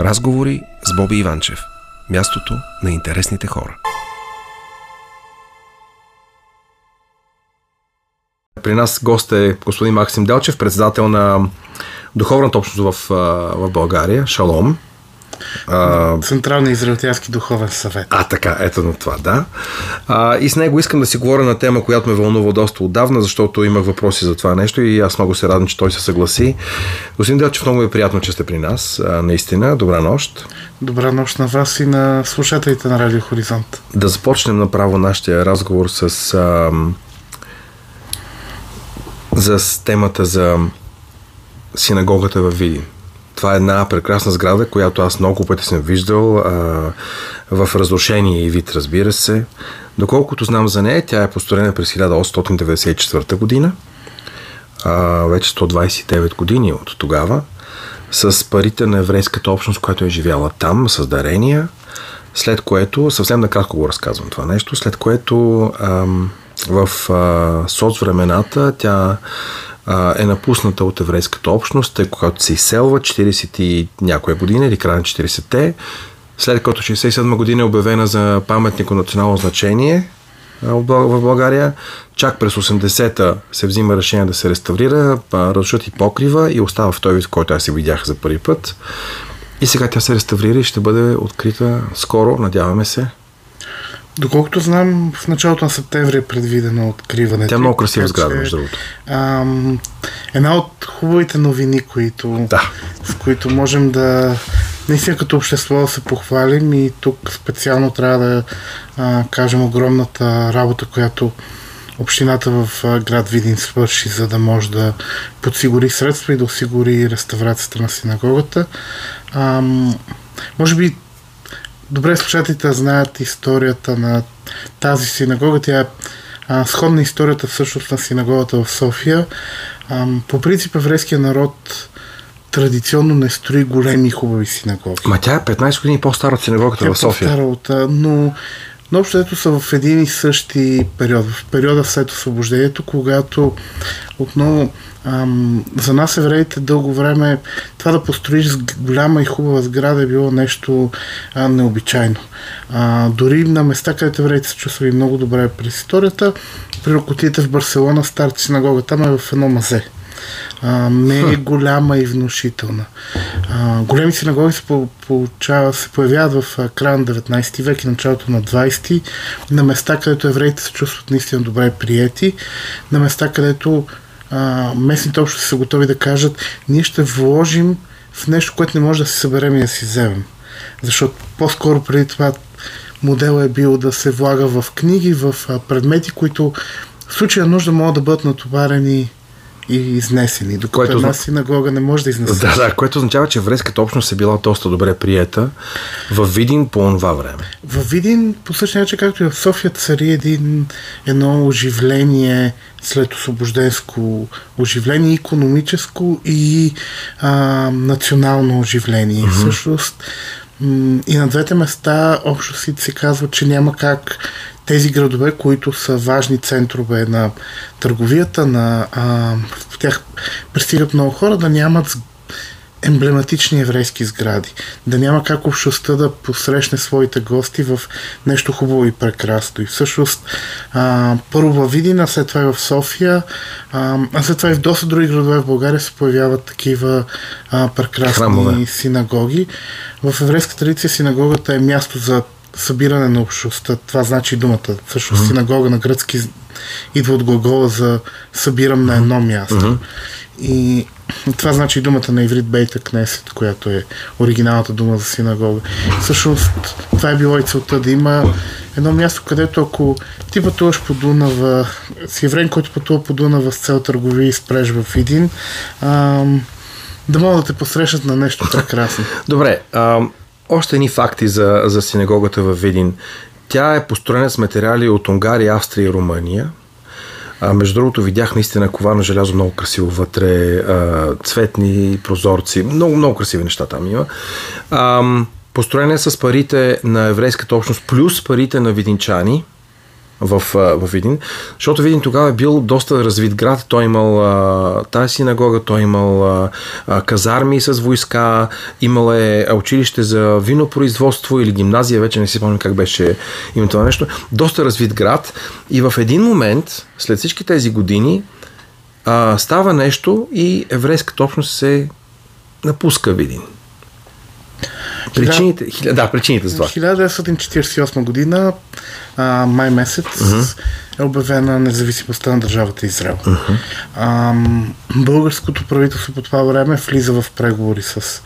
Разговори с Боби Иванчев. Мястото на интересните хора. При нас гост е господин Максим Делчев, председател на духовната общност в, в България, Шалом. А, Централния израелтянски духовен съвет. А, така, ето на това, да. А, и с него искам да си говоря на тема, която ме вълнува доста отдавна, защото имах въпроси за това нещо и аз много се радвам, че той се съгласи. Господин Делчев, много е приятно, че сте при нас. А, наистина, добра нощ. Добра нощ на вас и на слушателите на Радио Хоризонт. Да започнем направо нашия разговор с а, за темата за синагогата във Видин. Това е една прекрасна сграда, която аз много пъти съм виждал а, в разрушение и вид, разбира се. Доколкото знам за нея, тя е построена през 1894 година, а, вече 129 години от тогава, с парите на еврейската общност, която е живяла там, с дарения, след което, съвсем накратко го разказвам това нещо, след което ам, в а, соцвремената тя е напусната от еврейската общност, тъй когато се изселва 40 и някоя година или края на 40-те, след като 67 година е обявена за паметник национално значение в България, чак през 80-та се взима решение да се реставрира, разшут и покрива и остава в този вид, който аз си видях за първи път. И сега тя се реставрира и ще бъде открита скоро, надяваме се. Доколкото знам, в началото на септември е предвидено откриването. Тя е много красива сграда, между другото. Една от хубавите новини, които, да. с които можем да наистина като общество да се похвалим и тук специално трябва да а, кажем огромната работа, която общината в град Видин свърши, за да може да подсигури средства и да осигури реставрацията на синагогата. А, може би добре слушателите знаят историята на тази синагога. Тя е а, сходна историята всъщност на синагогата в София. А, по принцип еврейския народ традиционно не строи големи хубави синагоги. Ма тя е 15 години по-стара от синагогата тя в София. Е по-стара от, но но общо са в един и същи период, в периода след освобождението, когато отново ам, за нас евреите дълго време това да построиш голяма и хубава сграда е било нещо а, необичайно. А, дори на места, където евреите са чувствали много добре през историята, при в Барселона, старата синагога, там е в едно мазе а, не е голяма и внушителна. А, големи синагоги се, получава, се появяват в края на 19 век и началото на 20 на места, където евреите се чувстват наистина добре приети, на места, където а, местните общности са готови да кажат ние ще вложим в нещо, което не може да се съберем и да си вземем. Защото по-скоро преди това модел е бил да се влага в книги, в предмети, които в случая нужда могат да бъдат натоварени и изнесени, докато което, една синагога не може да изнесе. Да, да, което означава, че еврейската общност е била доста добре приета в Видин по това време. В Видин, по същия начин, както и в София, цари един, едно оживление след освобожденско оживление, економическо и а, национално оживление. Mm-hmm. Всъщност, и на двете места общо си се казва, че няма как тези градове, които са важни центрове на търговията, на, а, в тях пристигат много хора, да нямат емблематични еврейски сгради. Да няма как общността да посрещне своите гости в нещо хубаво и прекрасно. И всъщност а, първо във Видина, след това и в София, а, а след това и в доста други градове в България се появяват такива а, прекрасни Храмове. синагоги. В еврейска традиция синагогата е място за събиране на общността. Това значи думата. Също mm-hmm. синагога на гръцки идва от глагола за събирам на едно място. Mm-hmm. И това значи думата на иврит Бейта Кнесет, която е оригиналната дума за синагога. Всъщност, това е било и целта да има едно място, където ако ти пътуваш по Дунава, си еврейн, който пътува по Дунава с цел търговия и спреш в един, ам, да могат да те посрещат на нещо прекрасно. Добре, ам, още едни факти за, за синагогата в Видин. Тя е построена с материали от Унгария, Австрия и Румъния. А, между другото, видях наистина коварно желязо много красиво вътре, а, цветни прозорци, много, много красиви неща там има. А, построена е с парите на еврейската общност, плюс парите на видинчани. В, в Видин, защото Видин тогава е бил доста развит град. Той имал а, тази синагога, той имал а, казарми с войска, имал е училище за винопроизводство или гимназия, вече не си помня как беше името това нещо. Доста развит град и в един момент, след всички тези години, а, става нещо и еврейската общност се напуска Видин. Причините, хиля... да, причините за това. 1948 година, а, май месец, uh-huh. е обявена независимостта на държавата Израел. Uh-huh. А, българското правителство по това време влиза в преговори с,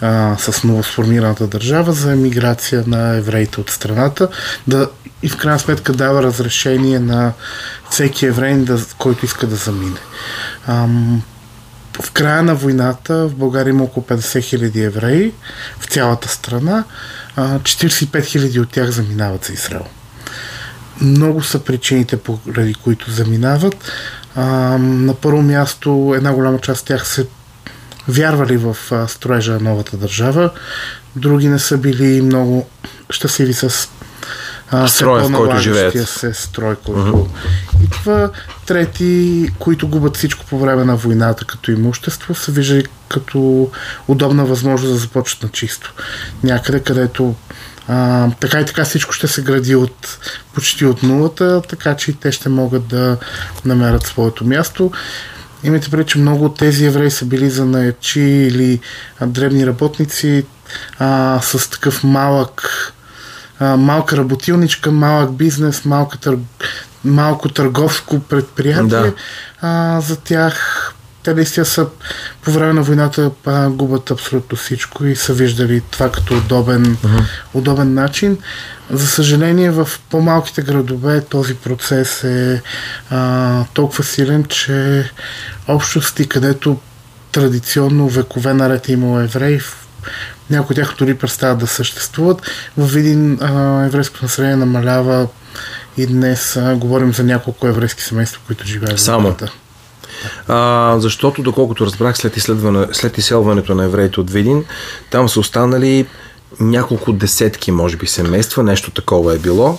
а, с новосформираната държава за емиграция на евреите от страната да, и в крайна сметка дава разрешение на всеки еврей, да, който иска да замине. А, в края на войната в България има около 50 хиляди евреи в цялата страна. 45 хиляди от тях заминават за Израел. Много са причините, поради които заминават. На първо място една голяма част от тях се вярвали в строежа на новата държава. Други не са били много щастливи с а, строя, в който живеят. се строй, който... Uh-huh. И това трети, които губят всичко по време на войната като имущество, са виждали като удобна възможност да започнат на чисто. Някъде, където а, така и така всичко ще се гради от, почти от нулата, така че и те ще могат да намерят своето място. Имайте преди, че много от тези евреи са били занаячи или древни работници а, с такъв малък а, малка работилничка, малък бизнес, малка тър... малко търговско предприятие. Да. А, за тях те наистина са по време на войната а, губят абсолютно всичко и са виждали това като удобен, uh-huh. удобен начин. За съжаление, в по-малките градове този процес е а, толкова силен, че общности, където традиционно векове наред е имало евреи, някои от тях дори престават да съществуват. В един а, еврейското население намалява и днес а, говорим за няколко еврейски семейства, които живеят Само. в а, защото, доколкото разбрах след, изследване, след изселването на евреите от Видин, там са останали няколко десетки, може би, семейства, нещо такова е било,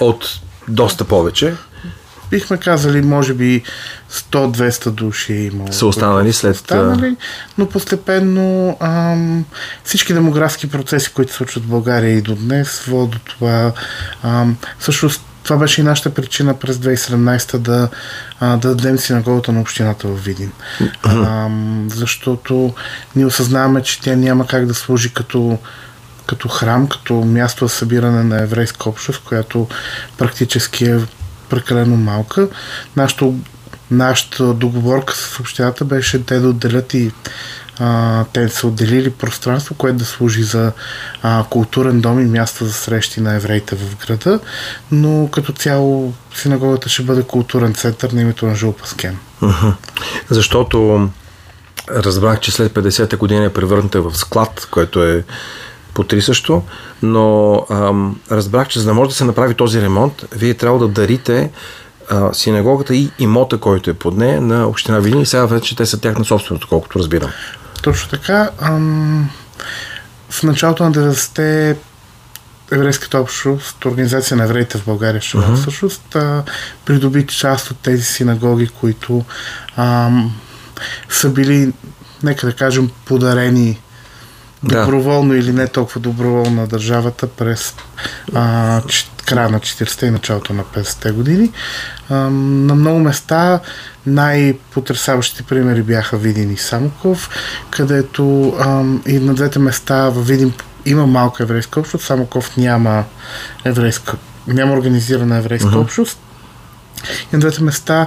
от доста повече бихме казали, може би 100-200 души е имало. Са останали след... Останали, но постепенно ам, всички демографски процеси, които се случват в България и до днес, водят до това. Ам, всъщност това беше и нашата причина през 2017 да, а, да дадем синагогата на общината в Видин. А, защото ние осъзнаваме, че тя няма как да служи като като храм, като място за събиране на еврейска общност, която практически е прекалено малка. Нашата, нашата договорка с общината беше те да отделят и а, те са отделили пространство, което да служи за а, културен дом и място за срещи на евреите в града, но като цяло синагогата ще бъде културен център на името на Жул Паскен. Защото разбрах, че след 50-та година е превърната в склад, което е потрисащо, но ам, разбрах, че за да може да се направи този ремонт, вие трябва да дарите а, синагогата и имота, който е под нея на община Видин и сега вече те са тяхна собственост, колкото разбирам. Точно така. Ам, в началото на 90-те еврейската общност, организация на евреите в България, ще uh-huh. всъщност а, придоби част от тези синагоги, които ам, са били, нека да кажем, подарени доброволно да. или не толкова доброволно на държавата през а, края на 40-те и началото на 50-те години. А, на много места най-потрясаващите примери бяха Видин и Самоков, където а, и на двете места в Видин има малка еврейска общност, Самоков няма еврейска, няма организирана еврейска uh-huh. общност. И на двете места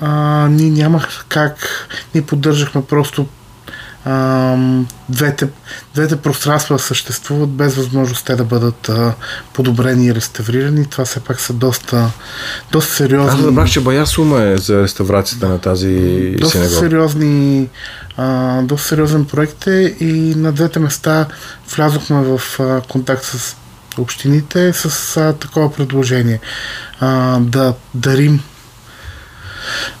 а, ние нямах как, ние поддържахме просто двете, двете пространства съществуват без възможност те да бъдат а, подобрени и реставрирани. Това все пак са доста, доста сериозни... Аз разбрах, че бая сума е за реставрацията на тази доста синагога. сериозни а, доста сериозен проект е и на двете места влязохме в а, контакт с общините с а, такова предложение. А, да дарим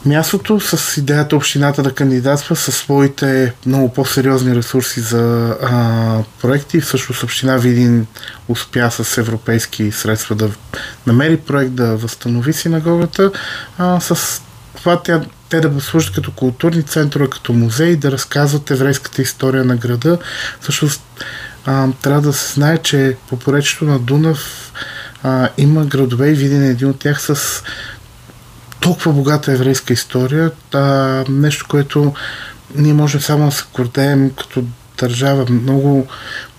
мястото с идеята общината да кандидатства със своите много по-сериозни ресурси за а, проекти. Всъщност община Видин успя с европейски средства да намери проект, да възстанови синагогата. А, с това тя, те да служат като културни центрове, като музеи, да разказват еврейската история на града. Всъщност а, трябва да се знае, че по поречето на Дунав а, има градове и виден един от тях с толкова богата еврейска история. А, нещо, което ние можем само да се гордеем като държава. Много,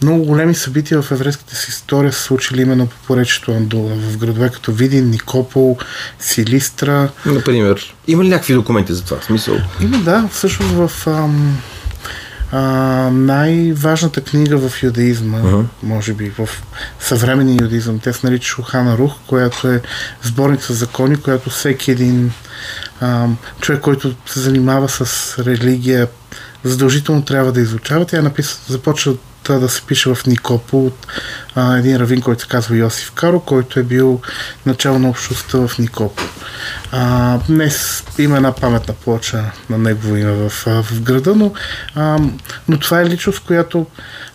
много големи събития в еврейската си история са случили именно по поречето на Дула. В градове като Видин, Никопол, Силистра. Например, има ли някакви документи за това? Смисъл? Има, да. Всъщност в ам, най-важната книга в юдаизма, uh-huh. може би в съвременния юдаизъм, те се нарича Шухана Рух, която е сборник с закони, която всеки един а, човек, който се занимава с религия, задължително трябва да изучава. Тя е написа, започва да се пише в Никопо от а, един равин, който се казва Йосиф Каро, който е бил начало на общността в Никопо. А, днес има една паметна плоча на негово име в, в града, но, а, но това е личност, която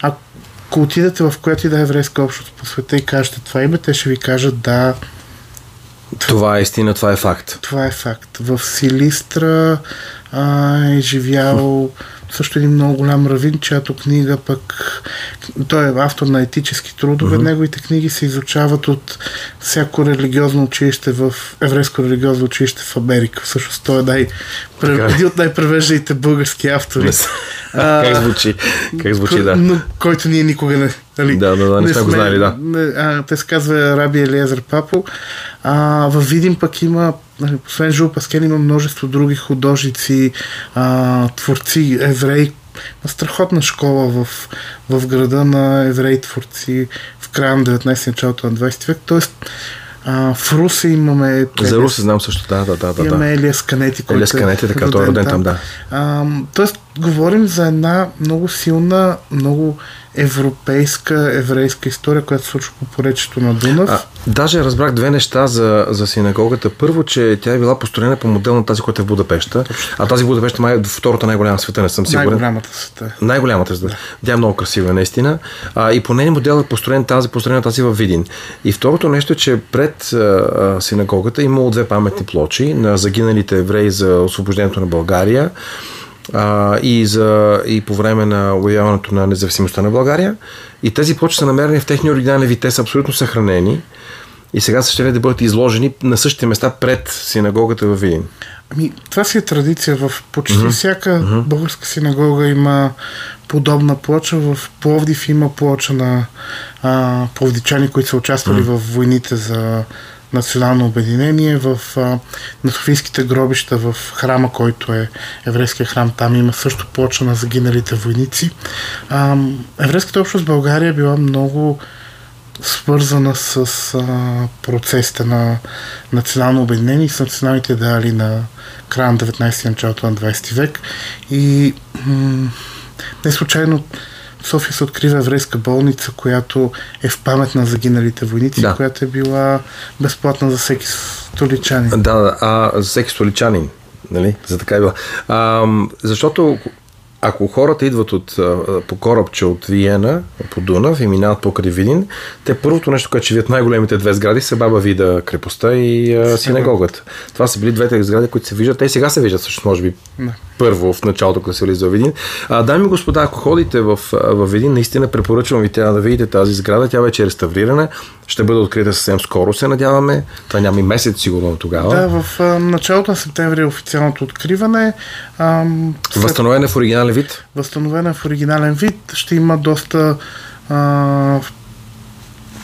ако отидете в която и да е еврейска общност по света и кажете това име, те ще ви кажат да, това е истина, това е факт. Това е факт. В Силистра а, е живял също един много голям равин, чиято книга пък той е автор на етически трудове. Uh-huh. Неговите книги се изучават от всяко религиозно училище в еврейско религиозно училище в Америка. Всъщност той е най- е. един от най-превежданите български автори. а, как звучи? Как звучи, да. Но, който ние никога не... Нали, да, да, да, не, не сме го знали, да. Не, а, те се казва Раби Елиезър Папо. А, във Видим пък има Нали, освен Жул Паскен има множество други художници, а, творци, евреи. Страхотна школа в, в града на евреи творци в края на 19 началото на 20 век. Тоест, а, в Руси имаме... За Руси знам също, да, да, да. Имаме Елия Сканети, който Елия Сканети, така, той е роден там, да. А, тоест, говорим за една много силна, много европейска, еврейска история, която се случва по поречето на Дунав. А, даже разбрах две неща за, за синагогата. Първо, че тя е била построена по модел на тази, която е в Будапешта. А тази Будапешта май е втората най-голяма света, не съм сигурен. Най-голямата света. Най-голямата света. Да. Тя е много красива, наистина. А, и по нейния модел е построен тази, построена тази в Видин. И второто нещо е, че пред а, синагогата имало две паметни плочи на загиналите евреи за освобождението на България а, и, за, и по време на уявяването на независимостта на България. И тези плочи са намерени в техния оригинален вид. Те са абсолютно съхранени и сега са ще да бъдат изложени на същите места пред синагогата в Видин. Ами, това си е традиция. В почти mm-hmm. всяка mm-hmm. българска синагога има подобна плоча. В Пловдив има плоча на а, пловдичани, които са участвали mm-hmm. в войните за национално обединение в, а, на Софийските гробища в храма, който е еврейския храм. Там има също плоча на загиналите войници. А, еврейската общност в България е била много свързана с а, процесите на национално обединение и с националните идеали на края на 19 началото на 20 век. И м- не случайно София се открива еврейска болница, която е в памет на загиналите войници, да. която е била безплатна за всеки столичанин. Да, а, за всеки столичанин. Нали? За така е била. А, защото ако хората идват от, по корабче от Виена, по Дунав и минават покрай Видин, те първото нещо, което ще видят най-големите две сгради са Баба Вида крепостта и а, синагогата. Това са били двете сгради, които се виждат. Те и сега се виждат, също може би. Първо в началото, когато се влиза в Видин. А, дами и господа, ако ходите в, в Видин, наистина препоръчвам ви трябва да видите тази сграда. Тя вече е реставрирана. Ще бъде открита съвсем скоро, се надяваме. Това няма и месец сигурно тогава. Да, в а, началото на септември е официалното откриване. А, след... Възстановена в оригинален вид? Възстановена в оригинален вид. Ще има доста а,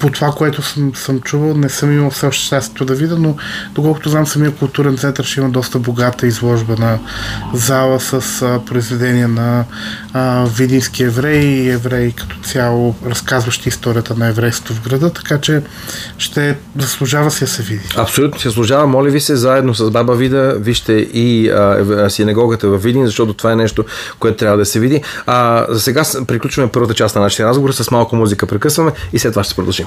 по това, което съм, съм чувал, не съм имал все още щастието да видя, но доколкото знам, самия културен център ще има доста богата изложба на зала с а, произведения на а, видински евреи и евреи като цяло, разказващи историята на еврейството в града, така че ще заслужава се да се види. Абсолютно се заслужава. Моля ви се, заедно с Баба Вида, вижте и а, синагогата в Видин, защото това е нещо, което трябва да се види. А, за сега приключваме първата част на нашия разговор с малко музика. Прекъсваме и след това ще продължим.